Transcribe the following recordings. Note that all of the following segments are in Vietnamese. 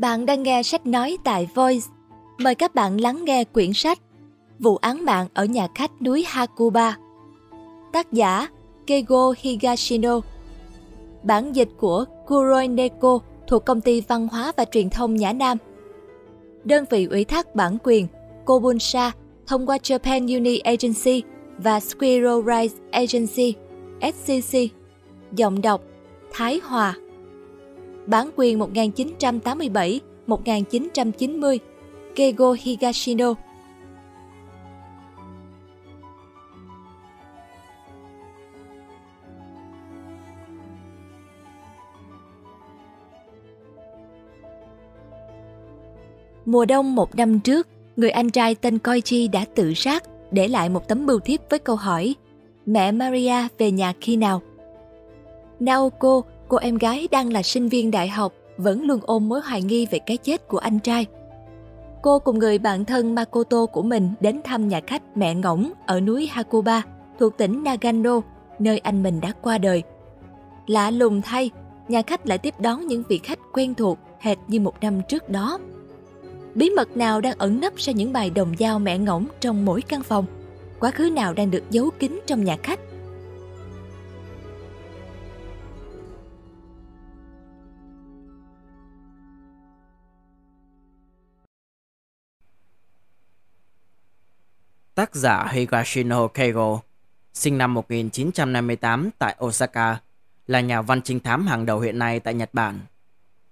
Bạn đang nghe sách nói tại Voice. Mời các bạn lắng nghe quyển sách Vụ án mạng ở nhà khách núi Hakuba. Tác giả Keigo Higashino. Bản dịch của Kuroi Neko thuộc Công ty Văn hóa và Truyền thông Nhã Nam. Đơn vị ủy thác bản quyền Kobunsha thông qua Japan Uni Agency và Squirrel Rise Agency SCC. Giọng đọc Thái Hòa bản quyền 1987-1990, Keigo Higashino. Mùa đông một năm trước, người anh trai tên Koichi đã tự sát, để lại một tấm bưu thiếp với câu hỏi Mẹ Maria về nhà khi nào? Naoko cô em gái đang là sinh viên đại học vẫn luôn ôm mối hoài nghi về cái chết của anh trai. Cô cùng người bạn thân Makoto của mình đến thăm nhà khách mẹ ngỗng ở núi Hakuba thuộc tỉnh Nagano, nơi anh mình đã qua đời. Lạ lùng thay, nhà khách lại tiếp đón những vị khách quen thuộc hệt như một năm trước đó. Bí mật nào đang ẩn nấp sau những bài đồng dao mẹ ngỗng trong mỗi căn phòng? Quá khứ nào đang được giấu kín trong nhà khách? Tác giả Higashino Keigo, sinh năm 1958 tại Osaka, là nhà văn trinh thám hàng đầu hiện nay tại Nhật Bản.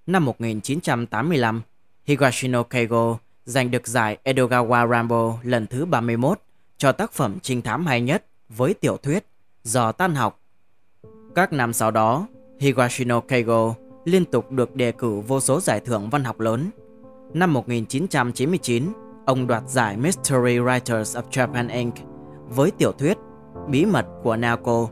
Năm 1985, Higashino Keigo giành được giải Edogawa Rambo lần thứ 31 cho tác phẩm trinh thám hay nhất với tiểu thuyết Giò tan học. Các năm sau đó, Higashino Keigo liên tục được đề cử vô số giải thưởng văn học lớn. Năm 1999, ông đoạt giải Mystery Writers of Japan Inc. với tiểu thuyết Bí mật của Naoko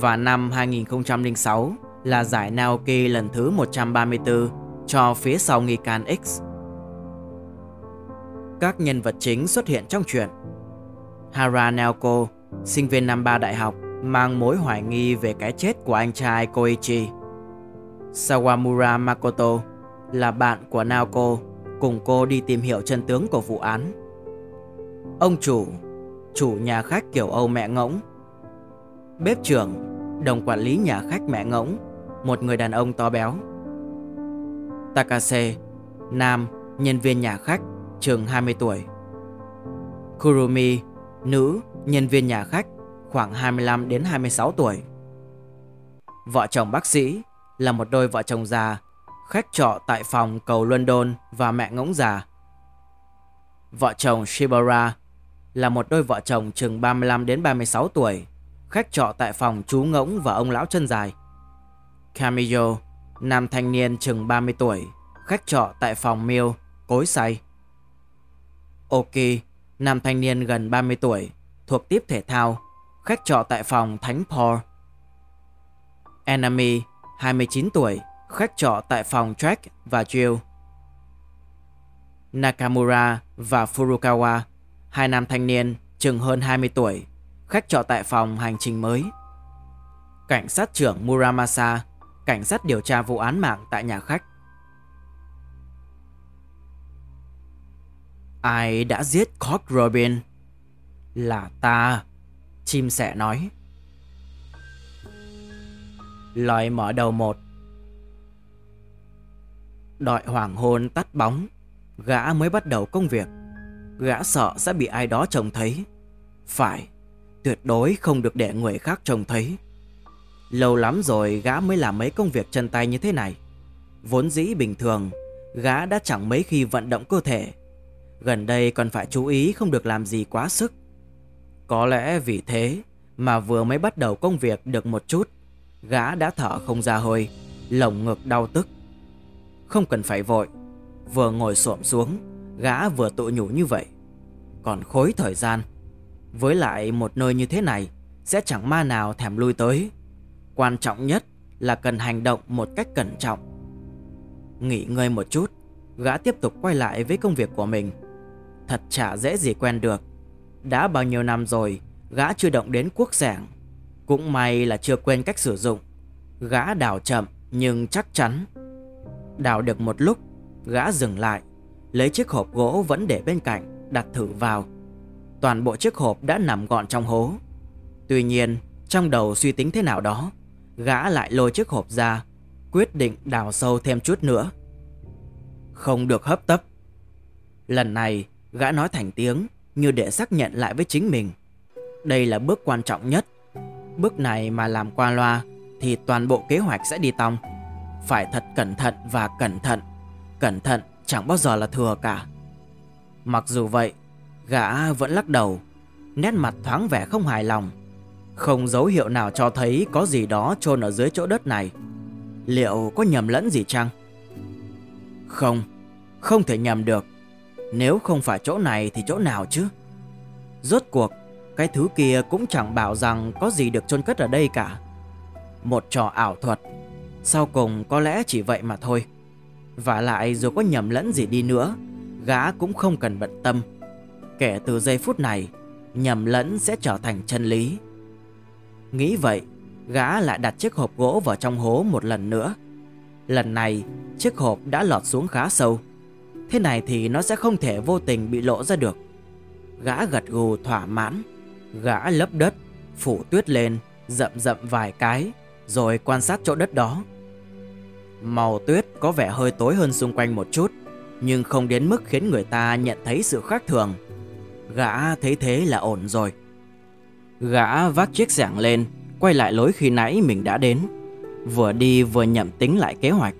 và năm 2006 là giải Naoki lần thứ 134 cho phía sau nghi can X. Các nhân vật chính xuất hiện trong truyện Hara Naoko, sinh viên năm ba đại học, mang mối hoài nghi về cái chết của anh trai Koichi. Sawamura Makoto là bạn của Naoko cùng cô đi tìm hiểu chân tướng của vụ án. Ông chủ, chủ nhà khách kiểu Âu mẹ ngỗng. Bếp trưởng, đồng quản lý nhà khách mẹ ngỗng, một người đàn ông to béo. Takase, nam, nhân viên nhà khách, chừng 20 tuổi. Kurumi, nữ, nhân viên nhà khách, khoảng 25 đến 26 tuổi. Vợ chồng bác sĩ là một đôi vợ chồng già khách trọ tại phòng cầu London và mẹ ngỗng già. Vợ chồng Shibara là một đôi vợ chồng chừng 35 đến 36 tuổi, khách trọ tại phòng chú ngỗng và ông lão chân dài. Camillo, nam thanh niên chừng 30 tuổi, khách trọ tại phòng Mill, cối say. Oki, nam thanh niên gần 30 tuổi, thuộc tiếp thể thao, khách trọ tại phòng Thánh Paul. Enemy, 29 tuổi, khách trọ tại phòng Jack và Jill. Nakamura và Furukawa, hai nam thanh niên chừng hơn 20 tuổi, khách trọ tại phòng hành trình mới. Cảnh sát trưởng Muramasa, cảnh sát điều tra vụ án mạng tại nhà khách. Ai đã giết Cork Robin? Là ta, chim sẻ nói. Lời mở đầu một Đợi hoàng hôn tắt bóng, Gã mới bắt đầu công việc. Gã sợ sẽ bị ai đó trông thấy. Phải, Tuyệt đối không được để người khác trông thấy. Lâu lắm rồi gã mới làm mấy công việc chân tay như thế này. Vốn dĩ bình thường, Gã đã chẳng mấy khi vận động cơ thể. Gần đây còn phải chú ý không được làm gì quá sức. Có lẽ vì thế Mà vừa mới bắt đầu công việc được một chút, Gã đã thở không ra hơi, Lồng ngực đau tức không cần phải vội. Vừa ngồi xổm xuống, Gã vừa tự nhủ như vậy. Còn khối thời gian, Với lại một nơi như thế này, Sẽ chẳng ma nào thèm lui tới. Quan trọng nhất là cần hành động một cách cẩn trọng. Nghỉ ngơi một chút, Gã tiếp tục quay lại với công việc của mình. Thật chả dễ gì quen được. Đã bao nhiêu năm rồi, Gã chưa động đến quốc giảng Cũng may là chưa quên cách sử dụng. Gã đào chậm, nhưng chắc chắn Đào được một lúc, Gã dừng lại, Lấy chiếc hộp gỗ vẫn để bên cạnh, Đặt thử vào. Toàn bộ chiếc hộp đã nằm gọn trong hố. Tuy nhiên, trong đầu suy tính thế nào đó, Gã lại lôi chiếc hộp ra, Quyết định đào sâu thêm chút nữa. Không được hấp tấp. Lần này, gã nói thành tiếng, Như để xác nhận lại với chính mình. Đây là bước quan trọng nhất. Bước này mà làm qua loa, Thì toàn bộ kế hoạch sẽ đi tong. Phải thật cẩn thận và cẩn thận. Cẩn thận chẳng bao giờ là thừa cả. Mặc dù vậy, Gã vẫn lắc đầu, Nét mặt thoáng vẻ không hài lòng. Không dấu hiệu nào cho thấy Có gì đó chôn ở dưới chỗ đất này. Liệu có nhầm lẫn gì chăng? Không Không thể nhầm được. Nếu không phải chỗ này thì chỗ nào chứ? Rốt cuộc, Cái thứ kia cũng chẳng bảo rằng Có gì được chôn cất ở đây cả. Một trò ảo thuật. Sau cùng có lẽ chỉ vậy mà thôi. Và lại dù có nhầm lẫn gì đi nữa, Gã cũng không cần bận tâm. Kể từ giây phút này, Nhầm lẫn sẽ trở thành chân lý. Nghĩ vậy, Gã lại đặt chiếc hộp gỗ vào trong hố một lần nữa. Lần này, Chiếc hộp đã lọt xuống khá sâu. Thế này thì nó sẽ không thể vô tình bị lộ ra được. Gã gật gù thỏa mãn, Gã lấp đất, Phủ tuyết lên, Rậm rậm vài cái, Rồi quan sát chỗ đất đó. Màu tuyết có vẻ hơi tối hơn xung quanh một chút, Nhưng không đến mức khiến người ta nhận thấy sự khác thường. Gã thấy thế là ổn rồi. Gã vác chiếc giảng lên, Quay lại lối khi nãy mình đã đến. Vừa đi vừa nhậm tính lại kế hoạch.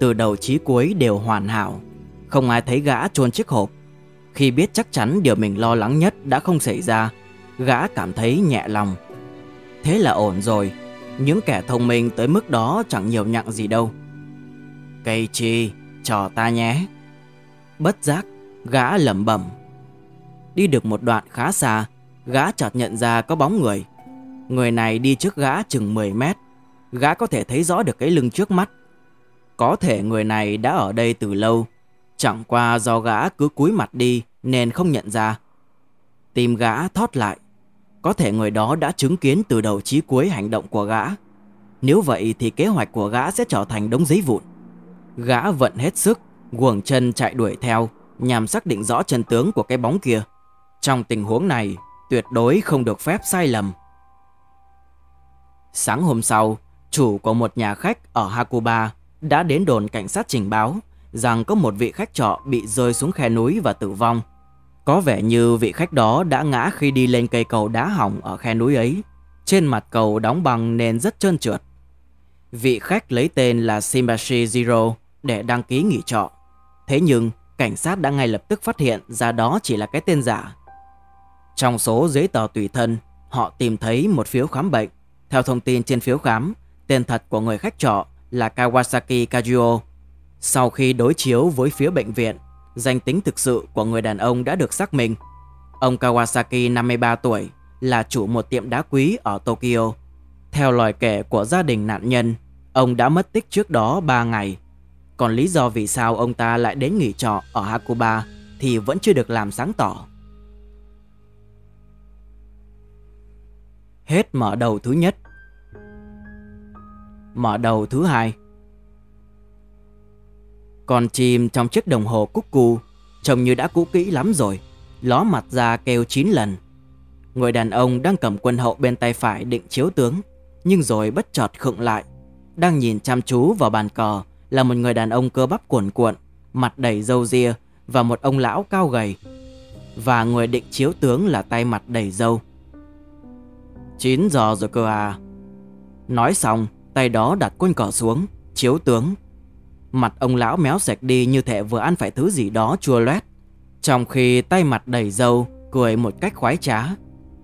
Từ đầu chí cuối đều hoàn hảo. Không ai thấy gã chôn chiếc hộp. Khi biết chắc chắn điều mình lo lắng nhất đã không xảy ra, Gã cảm thấy nhẹ lòng. Thế là ổn rồi. Những kẻ thông minh tới mức đó chẳng nhiều nhặng gì đâu. Cây chi, cho ta nhé. Bất giác, gã lẩm bẩm. Đi được một đoạn khá xa, gã chợt nhận ra có bóng người. Người này đi trước gã chừng 10 mét. Gã có thể thấy rõ được cái lưng trước mắt. Có thể người này đã ở đây từ lâu. Chẳng qua do gã cứ cúi mặt đi nên không nhận ra. Tìm gã thót lại. Có thể người đó đã chứng kiến từ đầu chí cuối hành động của gã. Nếu vậy thì kế hoạch của gã sẽ trở thành đống giấy vụn. Gã vận hết sức, guồng chân chạy đuổi theo nhằm xác định rõ chân tướng của cái bóng kia. Trong tình huống này, tuyệt đối không được phép sai lầm. Sáng hôm sau, chủ của một nhà khách ở Hakuba đã đến đồn cảnh sát trình báo rằng có một vị khách trọ bị rơi xuống khe núi và tử vong. Có vẻ như vị khách đó đã ngã khi đi lên cây cầu đá hỏng ở khe núi ấy. Trên mặt cầu đóng bằng nên rất trơn trượt. Vị khách lấy tên là Simbashi Zero để đăng ký nghỉ trọ. Thế nhưng, cảnh sát đã ngay lập tức phát hiện ra đó chỉ là cái tên giả. Trong số giấy tờ tùy thân, họ tìm thấy một phiếu khám bệnh. Theo thông tin trên phiếu khám, tên thật của người khách trọ là Kawasaki Kajuo. Sau khi đối chiếu với phía bệnh viện, danh tính thực sự của người đàn ông đã được xác minh. Ông Kawasaki 53 tuổi, là chủ một tiệm đá quý ở Tokyo. Theo lời kể của gia đình nạn nhân, ông đã mất tích trước đó 3 ngày còn lý do vì sao ông ta lại đến nghỉ trọ ở Hakuba thì vẫn chưa được làm sáng tỏ. Hết mở đầu thứ nhất. Mở đầu thứ hai. Con chim trong chiếc đồng hồ cúc cu trông như đã cũ kỹ lắm rồi, ló mặt ra kêu 9 lần. Người đàn ông đang cầm quân hậu bên tay phải định chiếu tướng, nhưng rồi bất chợt khựng lại, đang nhìn chăm chú vào bàn cờ là một người đàn ông cơ bắp cuồn cuộn, mặt đầy râu ria và một ông lão cao gầy. Và người định chiếu tướng là tay mặt đầy râu. 9 giờ rồi cơ à. Nói xong, tay đó đặt quân cờ xuống, chiếu tướng. Mặt ông lão méo sạch đi như thể vừa ăn phải thứ gì đó chua loét. Trong khi tay mặt đầy râu, cười một cách khoái trá.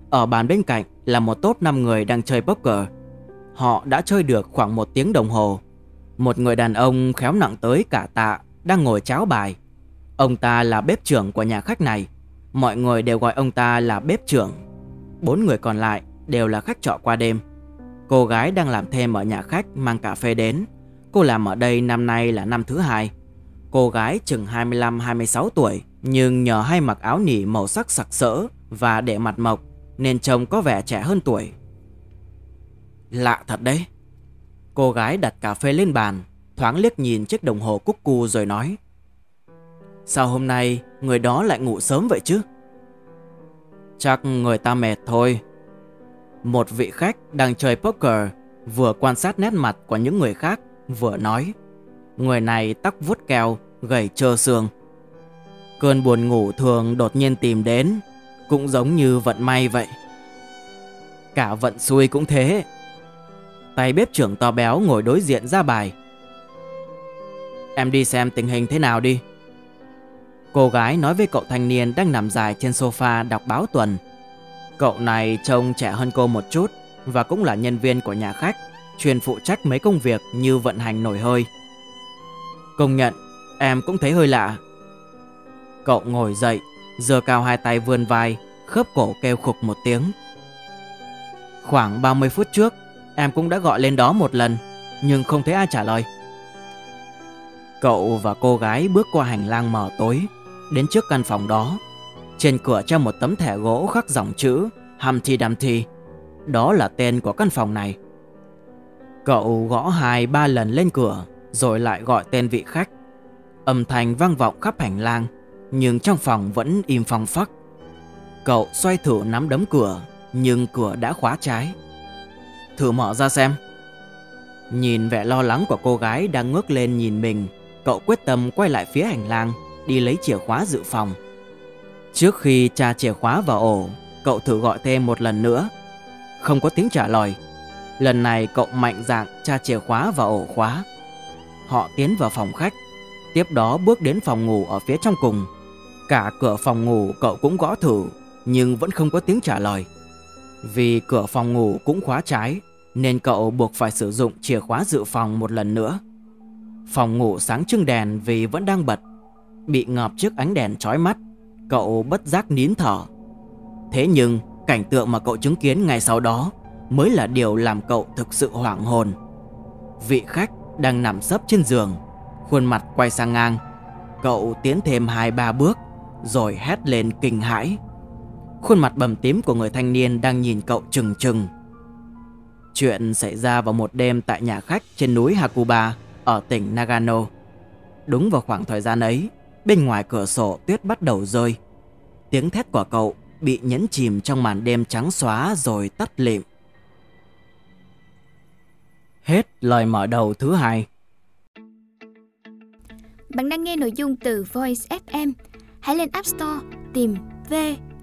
Ở bàn bên cạnh là một tốt 5 người đang chơi poker. Họ đã chơi được khoảng một tiếng đồng hồ một người đàn ông khéo nặng tới cả tạ, đang ngồi cháo bài. Ông ta là bếp trưởng của nhà khách này. Mọi người đều gọi ông ta là bếp trưởng. Bốn người còn lại đều là khách trọ qua đêm. Cô gái đang làm thêm ở nhà khách mang cà phê đến. Cô làm ở đây năm nay là năm thứ hai. Cô gái chừng 25-26 tuổi, nhưng nhờ hay mặc áo nỉ màu sắc sặc sỡ và để mặt mộc, nên trông có vẻ trẻ hơn tuổi. Lạ thật đấy. Cô gái đặt cà phê lên bàn, thoáng liếc nhìn chiếc đồng hồ cúc cu rồi nói. Sao hôm nay người đó lại ngủ sớm vậy chứ? Chắc người ta mệt thôi. Một vị khách đang chơi poker vừa quan sát nét mặt của những người khác vừa nói. Người này tóc vuốt keo, gầy trơ xương. Cơn buồn ngủ thường đột nhiên tìm đến, cũng giống như vận may vậy. Cả vận xui cũng thế. Tay bếp trưởng to béo ngồi đối diện ra bài. Em đi xem tình hình thế nào đi. Cô gái nói với cậu thanh niên đang nằm dài trên sofa đọc báo tuần. Cậu này trông trẻ hơn cô một chút và cũng là nhân viên của nhà khách, chuyên phụ trách mấy công việc như vận hành nổi hơi. Công nhận, em cũng thấy hơi lạ. Cậu ngồi dậy, giơ cao hai tay vươn vai, khớp cổ kêu khục một tiếng. Khoảng 30 phút trước, em cũng đã gọi lên đó một lần, nhưng không thấy ai trả lời. Cậu và cô gái bước qua hành lang mờ tối, đến trước căn phòng đó. Trên cửa treo một tấm thẻ gỗ khắc dòng chữ Humpty Dumpty. Đó là tên của căn phòng này. Cậu gõ hai ba lần lên cửa, rồi lại gọi tên vị khách. Âm thanh vang vọng khắp hành lang, nhưng trong phòng vẫn im phăng phắc. Cậu xoay thử nắm đấm cửa, nhưng cửa đã khóa trái. Thử mở ra xem. Nhìn vẻ lo lắng của cô gái đang ngước lên nhìn mình, cậu quyết tâm quay lại phía hành lang, đi lấy chìa khóa dự phòng. Trước khi tra chìa khóa vào ổ, cậu thử gọi thêm một lần nữa. Không có tiếng trả lời. Lần này cậu mạnh dạn tra chìa khóa vào ổ khóa. Họ tiến vào phòng khách, tiếp đó bước đến phòng ngủ ở phía trong cùng. Cả cửa phòng ngủ cậu cũng gõ thử, nhưng vẫn không có tiếng trả lời. Vì cửa phòng ngủ cũng khóa trái, nên cậu buộc phải sử dụng chìa khóa dự phòng một lần nữa. Phòng ngủ sáng trưng đèn vì vẫn đang bật, bị ngập trước ánh đèn chói mắt, cậu bất giác nín thở. Thế nhưng, cảnh tượng mà cậu chứng kiến ngày sau đó mới là điều làm cậu thực sự hoảng hồn. Vị khách đang nằm sấp trên giường, khuôn mặt quay sang ngang. Cậu tiến thêm hai ba bước, rồi hét lên kinh hãi. Khuôn mặt bầm tím của người thanh niên đang nhìn cậu trừng trừng. Chuyện xảy ra vào một đêm tại nhà khách trên núi Hakuba ở tỉnh Nagano. Đúng vào khoảng thời gian ấy, bên ngoài cửa sổ tuyết bắt đầu rơi. Tiếng thét của cậu bị nhấn chìm trong màn đêm trắng xóa rồi tắt lịm. Hết lời mở đầu thứ hai. Bạn đang nghe nội dung từ Voice FM. Hãy lên App Store tìm V